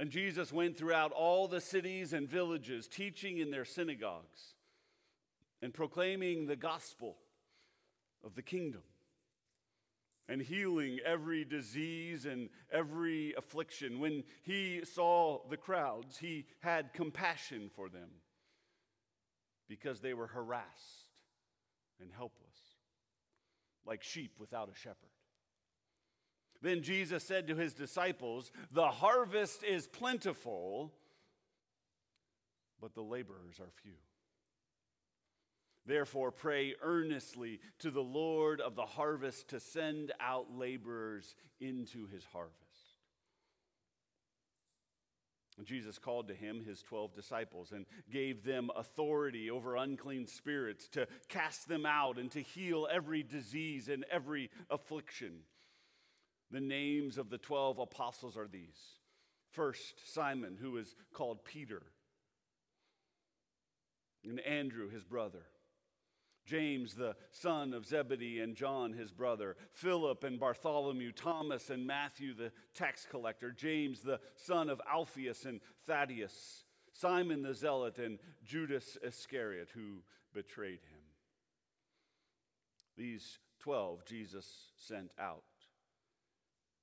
And Jesus went throughout all the cities and villages, teaching in their synagogues and proclaiming the gospel of the kingdom and healing every disease and every affliction. When he saw the crowds, he had compassion for them because they were harassed and helpless, like sheep without a shepherd. Then Jesus said to his disciples, The harvest is plentiful, but the laborers are few. Therefore, pray earnestly to the Lord of the harvest to send out laborers into his harvest. Jesus called to him his 12 disciples and gave them authority over unclean spirits to cast them out and to heal every disease and every affliction. The names of the 12 apostles are these. First, Simon, who is called Peter, and Andrew, his brother. James, the son of Zebedee, and John, his brother, Philip and Bartholomew, Thomas and Matthew, the tax collector, James, the son of Alphaeus and Thaddaeus, Simon the zealot, and Judas Iscariot, who betrayed him. These twelve Jesus sent out,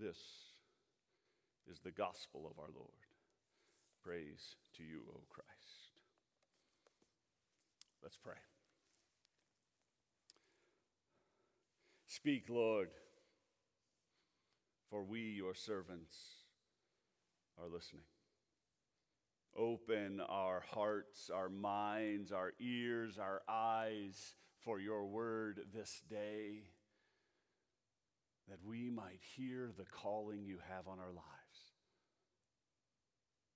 This is the gospel of our Lord. Praise to you, O Christ. Let's pray. Speak, Lord, for we, your servants, are listening. Open our hearts, our minds, our ears, our eyes for your word this day, that we might hear the calling you have on our lives,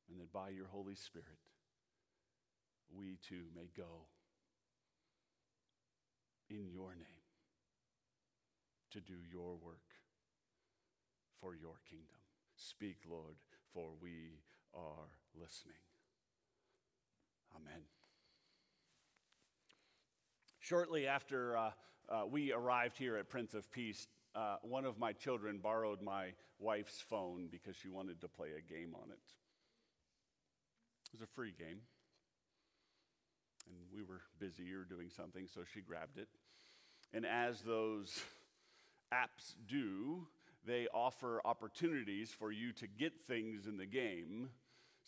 and that by your Holy Spirit, we too may go in your name to do your work for your kingdom. Speak, Lord, for we are listening. Amen. Shortly after uh, uh, we arrived here at Prince of Peace, uh, one of my children borrowed my wife's phone because she wanted to play a game on it. It was a free game. And we were busy or doing something, so she grabbed it. And as those apps do, they offer opportunities for you to get things in the game,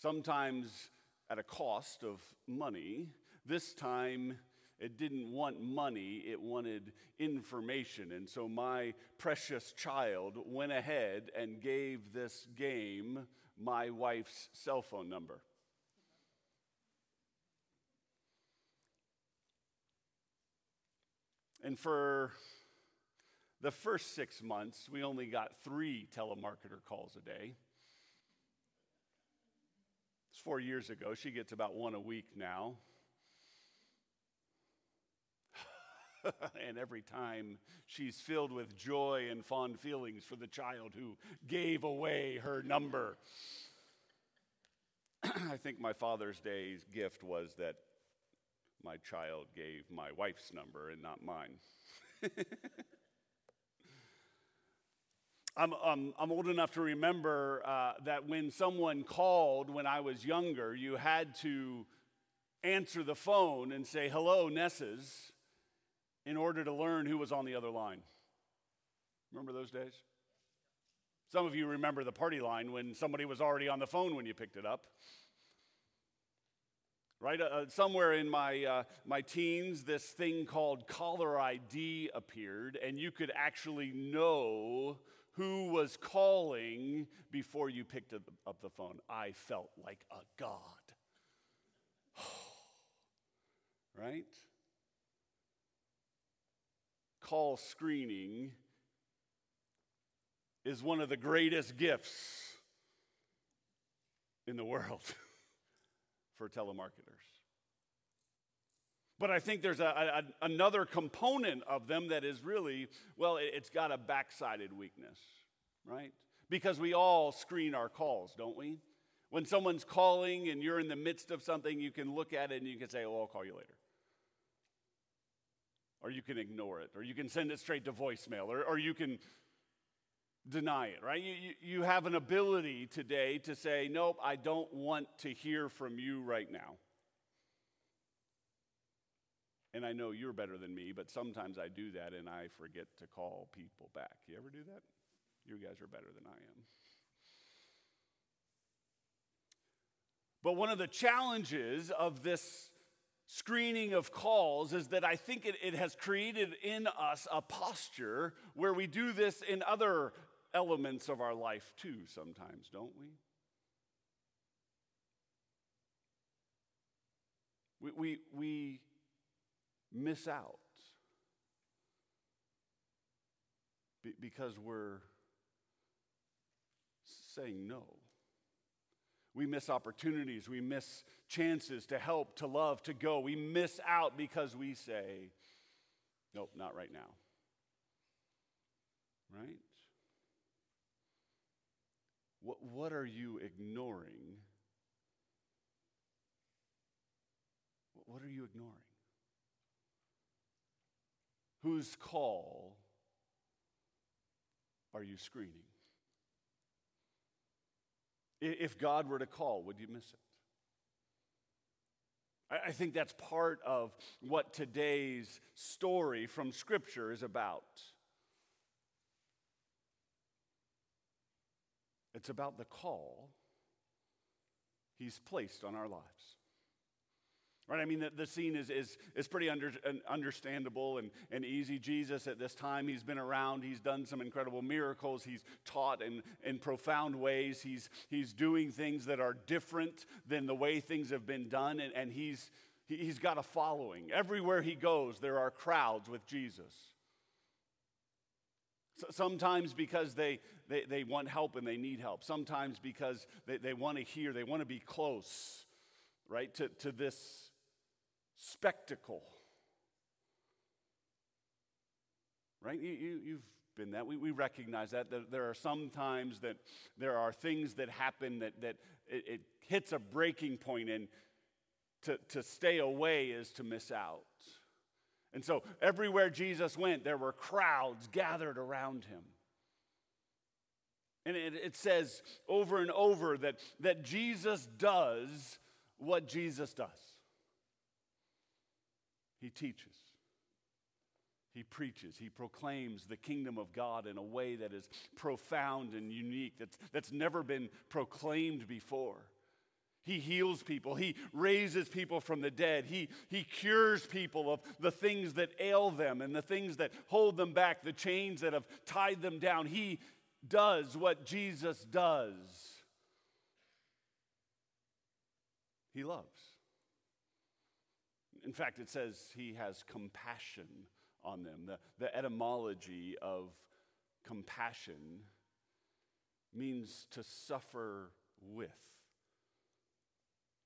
sometimes at a cost of money. This time, it didn't want money, it wanted information. And so my precious child went ahead and gave this game my wife's cell phone number. And for the first six months, we only got three telemarketer calls a day. It's four years ago. She gets about one a week now. and every time she's filled with joy and fond feelings for the child who gave away her number. I think my Father's Day gift was that my child gave my wife's number and not mine. I'm, um, I'm old enough to remember uh, that when someone called when I was younger, you had to answer the phone and say, Hello, Nesses, in order to learn who was on the other line. Remember those days? Some of you remember the party line when somebody was already on the phone when you picked it up. Right? Uh, somewhere in my, uh, my teens, this thing called caller ID appeared, and you could actually know who was calling before you picked up the phone. I felt like a god. right? Call screening is one of the greatest gifts in the world for telemarketers. But I think there's a, a, another component of them that is really, well, it's got a backsided weakness, right? Because we all screen our calls, don't we? When someone's calling and you're in the midst of something, you can look at it and you can say, oh, I'll call you later. Or you can ignore it, or you can send it straight to voicemail, or, or you can deny it, right? You, you, you have an ability today to say, nope, I don't want to hear from you right now. And I know you're better than me, but sometimes I do that and I forget to call people back. You ever do that? You guys are better than I am. But one of the challenges of this screening of calls is that I think it, it, has created in us a posture where we do this in other elements of our life too, sometimes, don't we? We, we, we miss out because we're saying no. We miss opportunities. We miss chances to help, to love, to go. We miss out because we say, nope, not right now. Right? What, what are you ignoring? What are you ignoring? Whose call are you screening? If God were to call, would you miss it? I think that's part of what today's story from Scripture is about. It's about the call He's placed on our lives. Right? I mean, the, the scene is, is, is pretty under, understandable and, and easy. Jesus, at this time, he's been around. He's done some incredible miracles. He's taught in, in profound ways. He's, he's doing things that are different than the way things have been done. And, and he's, he's got a following. Everywhere he goes, there are crowds with Jesus. Sometimes because they, they, they want help and they need help. Sometimes because they, they want to hear, they want to be close, right, to, to this spectacle. Right? You, you, you've been that. We, we recognize that. There are some times that there are things that happen that, that it, it hits a breaking point, and to, to stay away is to miss out. And so, everywhere Jesus went, there were crowds gathered around him. And it, it says over and over that, that Jesus does what Jesus does. He teaches. He preaches. He proclaims the kingdom of God in a way that is profound and unique, that's, that's never been proclaimed before. He heals people. He raises people from the dead. He, he cures people of the things that ail them and the things that hold them back, the chains that have tied them down. He does what Jesus does. He loves. In fact, it says he has compassion on them. The, the etymology of compassion means to suffer with.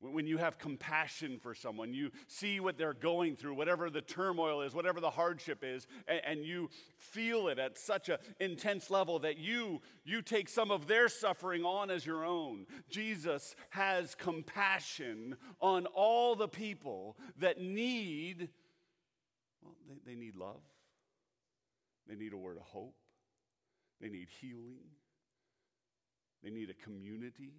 When you have compassion for someone, you see what they're going through, whatever the turmoil is, whatever the hardship is, and, and, you feel it at such an intense level that you, you take some of their suffering on as your own. Jesus has compassion on all the people that need, well, they, they need love, they need a word of hope, they need healing, they need a community.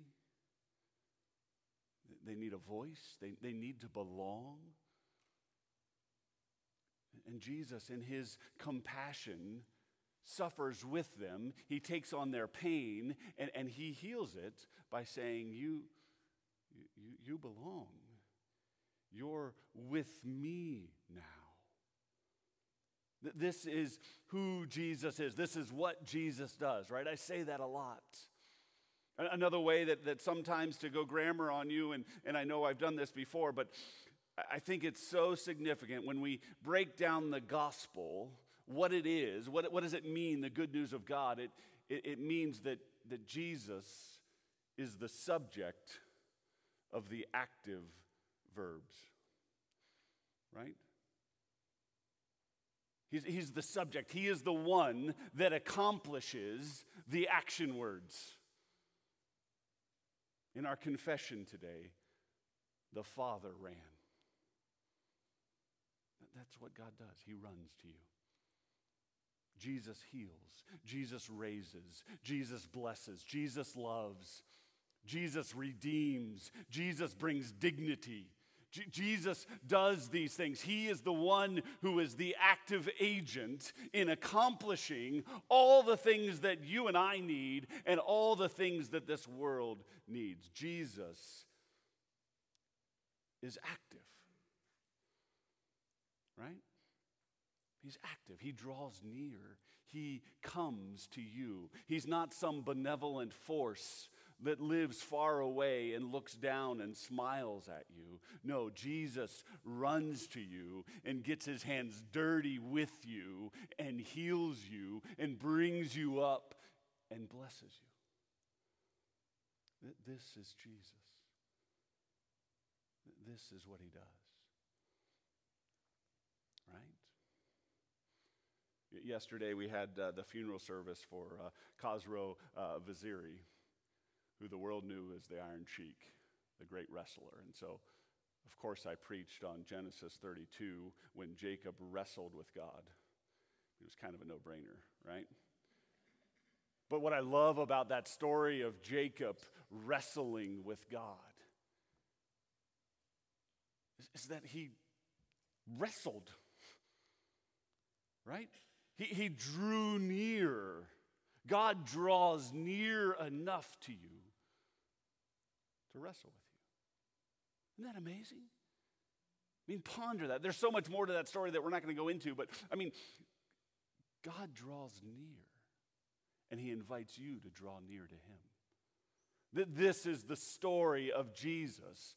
They need a voice, they, they need to belong. And Jesus, in his compassion, suffers with them. He takes on their pain and, and he heals it by saying, you, you, you belong. You're with me now. This is who Jesus is. This is what Jesus does, right? I say that a lot. Another way that, that sometimes to go grammar on you, and, and I know I've done this before, but I think it's so significant when we break down the gospel, what it is, what, what does it mean, the good news of God? It, it, it means that, that Jesus is the subject of the active verbs. Right? He's, he's the subject. He is the one that accomplishes the action words. In our confession today, the Father ran. That's what God does. He runs to you. Jesus heals. Jesus raises. Jesus blesses. Jesus loves. Jesus redeems. Jesus brings dignity. J- Jesus does these things. He is the one who is the active agent in accomplishing all the things that you and I need and all the things that this world needs. Jesus is active. Right? He's active. He draws near. He comes to you. He's not some benevolent force that lives far away and looks down and smiles at you. No, Jesus runs to you and gets his hands dirty with you and heals you and brings you up and blesses you. This is Jesus. This is what he does. Right? Yesterday we had uh, the funeral service for uh, Khosrow uh, Vaziri who the world knew as the Iron Sheik, the great wrestler. And so, of course, I preached on Genesis 32 when Jacob wrestled with God. It was kind of a no brainer, right? But what I love about that story of Jacob wrestling with God is, is that he wrestled, right? He, he drew near. God draws near enough to you to wrestle with you. Isn't that amazing? I mean, ponder that. There's so much more to that story that we're not going to go into, but I mean, God draws near and he invites you to draw near to him. This is the story of Jesus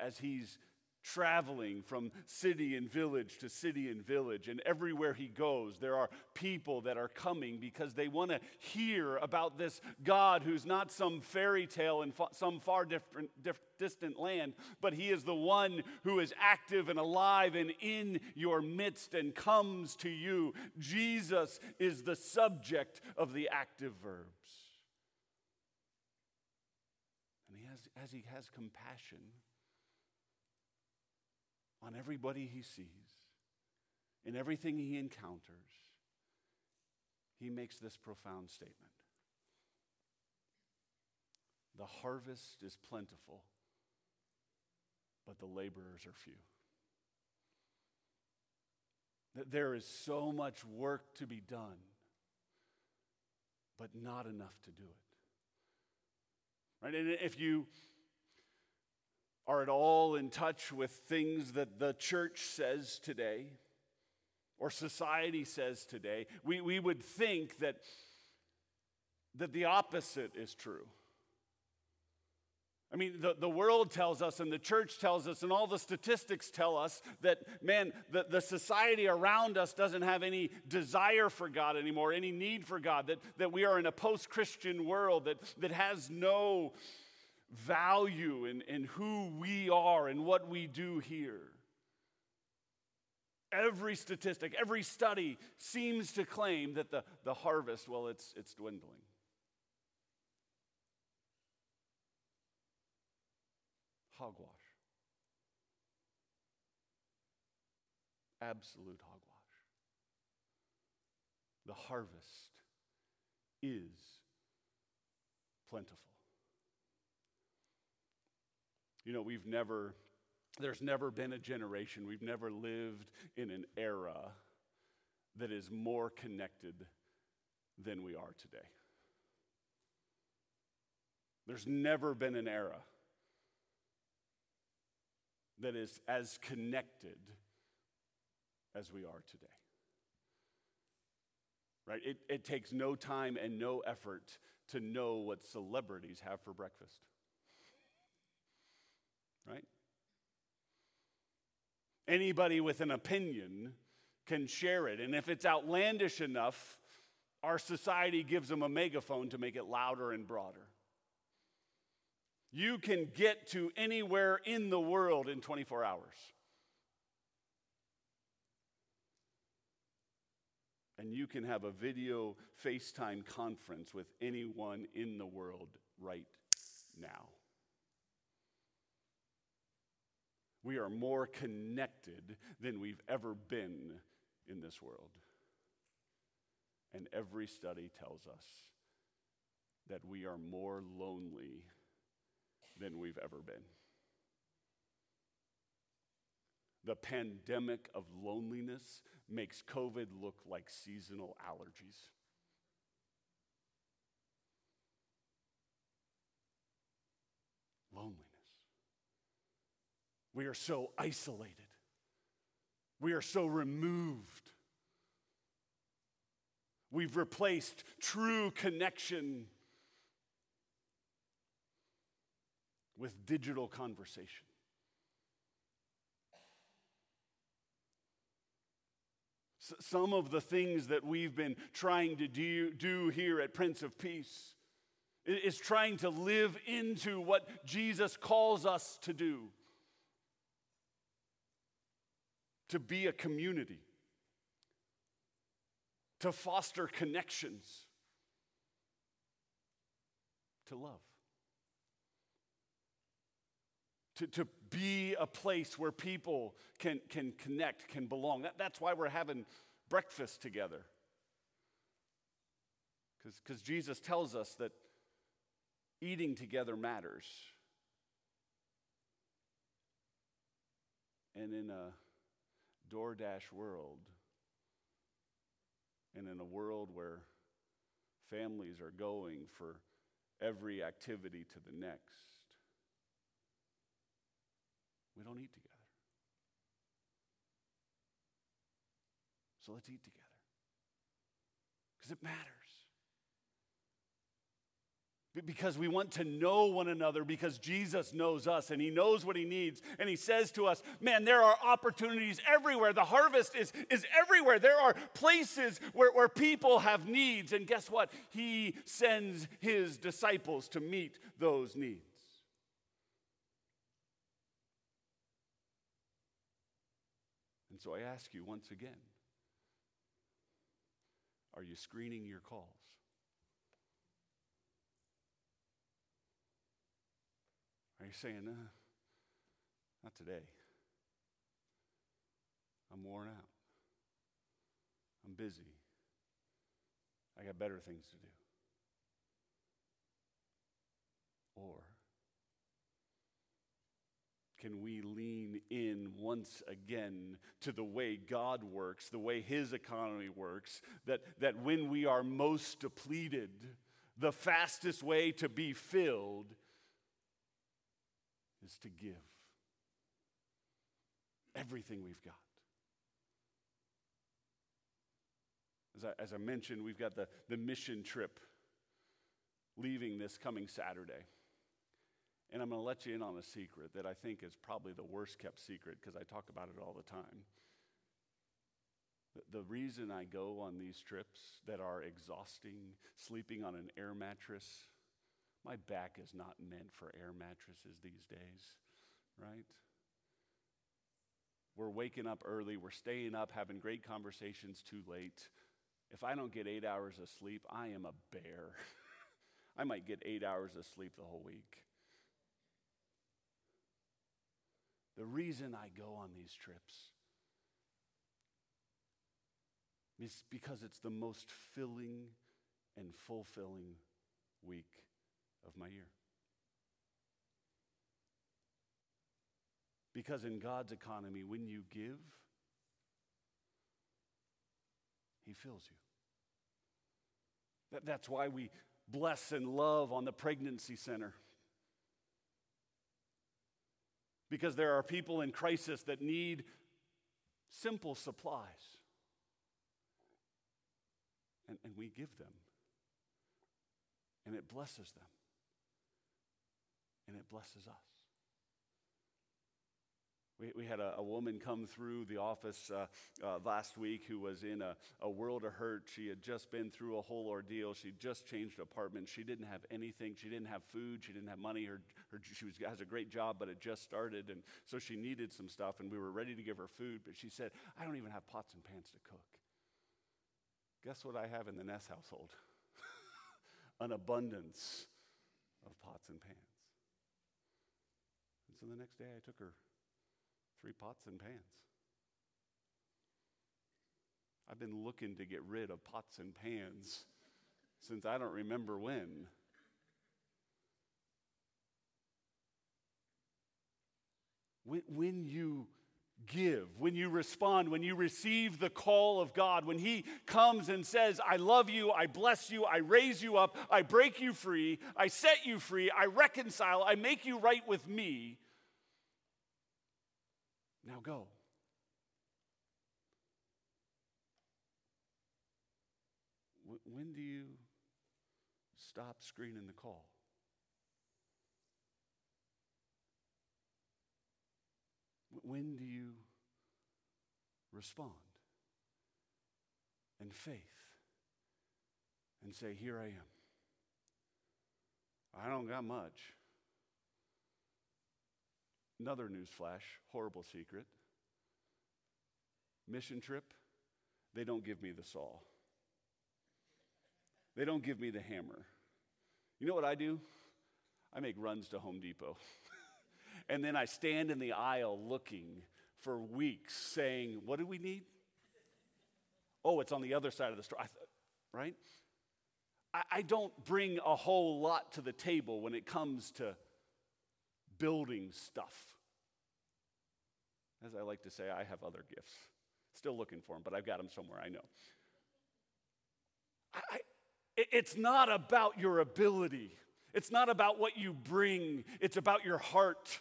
as he's traveling from city and village to city and village. And everywhere he goes, there are people that are coming because they want to hear about this God who's not some fairy tale in some far different, diff- distant land, but he is the one who is active and alive and in your midst and comes to you. Jesus is the subject of the active verbs. And he has, as he has compassion, on everybody he sees, in everything he encounters, he makes this profound statement The harvest is plentiful, but the laborers are few. That there is so much work to be done, but not enough to do it. Right? And if you are at all in touch with things that the church says today or society says today, we, we would think that, that the opposite is true. I mean, the, the world tells us, and the church tells us, and all the statistics tell us that, man, the, the society around us doesn't have any desire for God anymore, any need for God, that, that we are in a post Christian world that, that has no value in, in who we are and what we do here. Every statistic, every study seems to claim that the, the harvest, well, it's, it's dwindling. Hogwash. Absolute hogwash. The harvest is plentiful. You know, we've never, there's never been a generation, we've never lived in an era that is more connected than we are today. There's never been an era that is as connected as we are today. Right? It, it takes no time and no effort to know what celebrities have for breakfast right? Anybody with an opinion can share it. And if it's outlandish enough, our society gives them a megaphone to make it louder and broader. You can get to anywhere in the world in 24 hours. And you can have a video FaceTime conference with anyone in the world right now. We are more connected than we've ever been in this world. And every study tells us that we are more lonely than we've ever been. The pandemic of loneliness makes COVID look like seasonal allergies. Loneliness. We are so isolated. We are so removed. We've replaced true connection with digital conversation. some of the things that we've been trying to do, do here at Prince of Peace is trying to live into what Jesus calls us to do to be a community, to foster connections, to love. To, to be a place where people can, can connect, can belong. That, that's why we're having breakfast together. Because Jesus tells us that eating together matters. And in a DoorDash world, and in a world where families are going for every activity to the next, we don't eat together. So let's eat together because it matters because we want to know one another because Jesus knows us and he knows what he needs. And he says to us, Man, there are opportunities everywhere. The harvest is, is everywhere. There are places where, where people have needs. And guess what? He sends his disciples to meet those needs. And so I ask you once again are you screening your calls? You saying, uh, not today? I'm worn out. I'm busy. I got better things to do. Or can we lean in once again to the way God works, the way His economy works, that, that when we are most depleted, the fastest way to be filled is to give everything we've got. As I, as I mentioned, we've got the, the mission trip leaving this coming Saturday. And I'm going to let you in on a secret that I think is probably the worst kept secret because I talk about it all the time. The reason I go on these trips that are exhausting, sleeping on an air mattress, my back is not meant for air mattresses these days, right? We're waking up early, we're staying up, having great conversations too late. If I don't get eight hours of sleep, I am a bear. I might get eight hours of sleep the whole week. The reason I go on these trips is because it's the most filling and fulfilling week of my year. Because in God's economy, when you give, He fills you. That, that's why we bless and love on the pregnancy center. Because there are people in crisis that need simple supplies. And, and we give them. And it blesses them and it blesses us. We, we had a, a woman come through the office uh, uh, last week who was in a, a world of hurt. She had just been through a whole ordeal. She just changed apartment. She didn't have anything. She didn't have food. She didn't have money. Her, her, she was, has a great job, but it just started. And so she needed some stuff, and we were ready to give her food. But she said, I don't even have pots and pans to cook. Guess what I have in the Ness household? An abundance of pots and pans. And so the next day I took her three pots and pans. I've been looking to get rid of pots and pans since I don't remember when. When, when you give, when you respond, when you receive the call of God, when He comes and says, I love you, I bless you, I raise you up, I break you free, I set you free, I reconcile, I make you right with me. Now go. When do you stop screening the call? When do you respond in faith and say, Here I am? I don't got much. Another news flash, horrible secret. Mission trip, they don't give me the saw. They don't give me the hammer. You know what I do? I make runs to Home Depot. and then I stand in the aisle looking for weeks saying, What do we need? Oh, it's on the other side of the store, th- right? I, I don't bring a whole lot to the table when it comes to building stuff. As I like to say, I have other gifts. Still looking for them, but I've got them somewhere, I know. I, it's not about your ability, it's not about what you bring, it's about your heart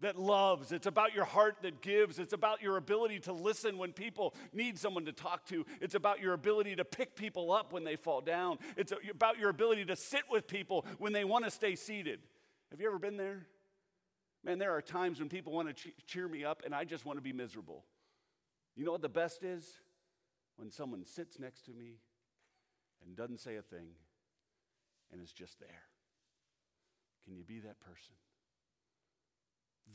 that loves. It's about your heart that gives. It's about your ability to listen when people need someone to talk to. It's about your ability to pick people up when they fall down. It's about your ability to sit with people when they want to stay seated. Have you ever been there? Man, there are times when people want to cheer me up and I just want to be miserable. You know what the best is? When someone sits next to me and doesn't say a thing and is just there. Can you be that person?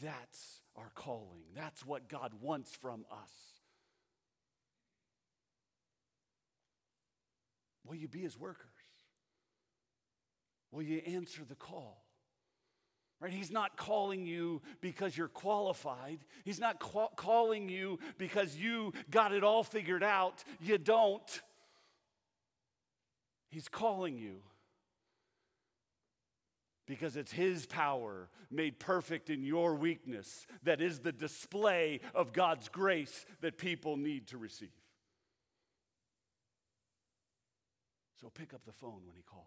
That's our calling. That's what God wants from us. Will you be his workers? Will you answer the call? Right? He's not calling you because you're qualified. He's not calling you because you got it all figured out. You don't. He's calling you because it's His power made perfect in your weakness that is the display of God's grace that people need to receive. So pick up the phone when He calls,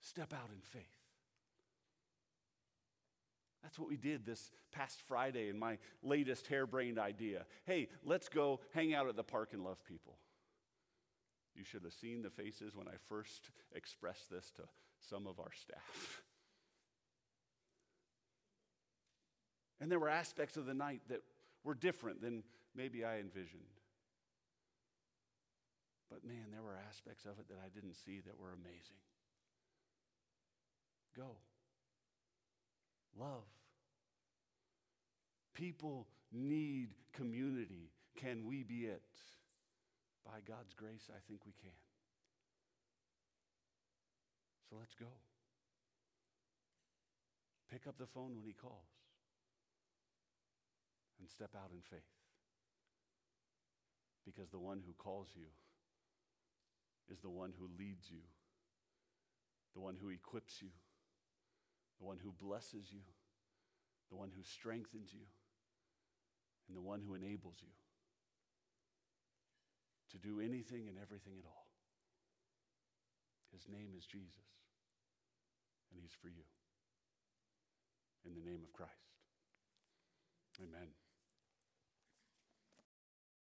step out in faith. That's what we did this past Friday in my latest harebrained idea. Hey, let's go hang out at the park and love people. You should have seen the faces when I first expressed this to some of our staff. And there were aspects of the night that were different than maybe I envisioned. But man, there were aspects of it that I didn't see that were amazing. Go. Love. People need community. Can we be it? By God's grace, I think we can. So let's go. Pick up the phone when he calls and step out in faith. Because the one who calls you is the one who leads you, the one who equips you, the one who blesses you, the one who strengthens you, and the one who enables you to do anything and everything at all. His name is Jesus, and He's for you. In the name of Christ. Amen.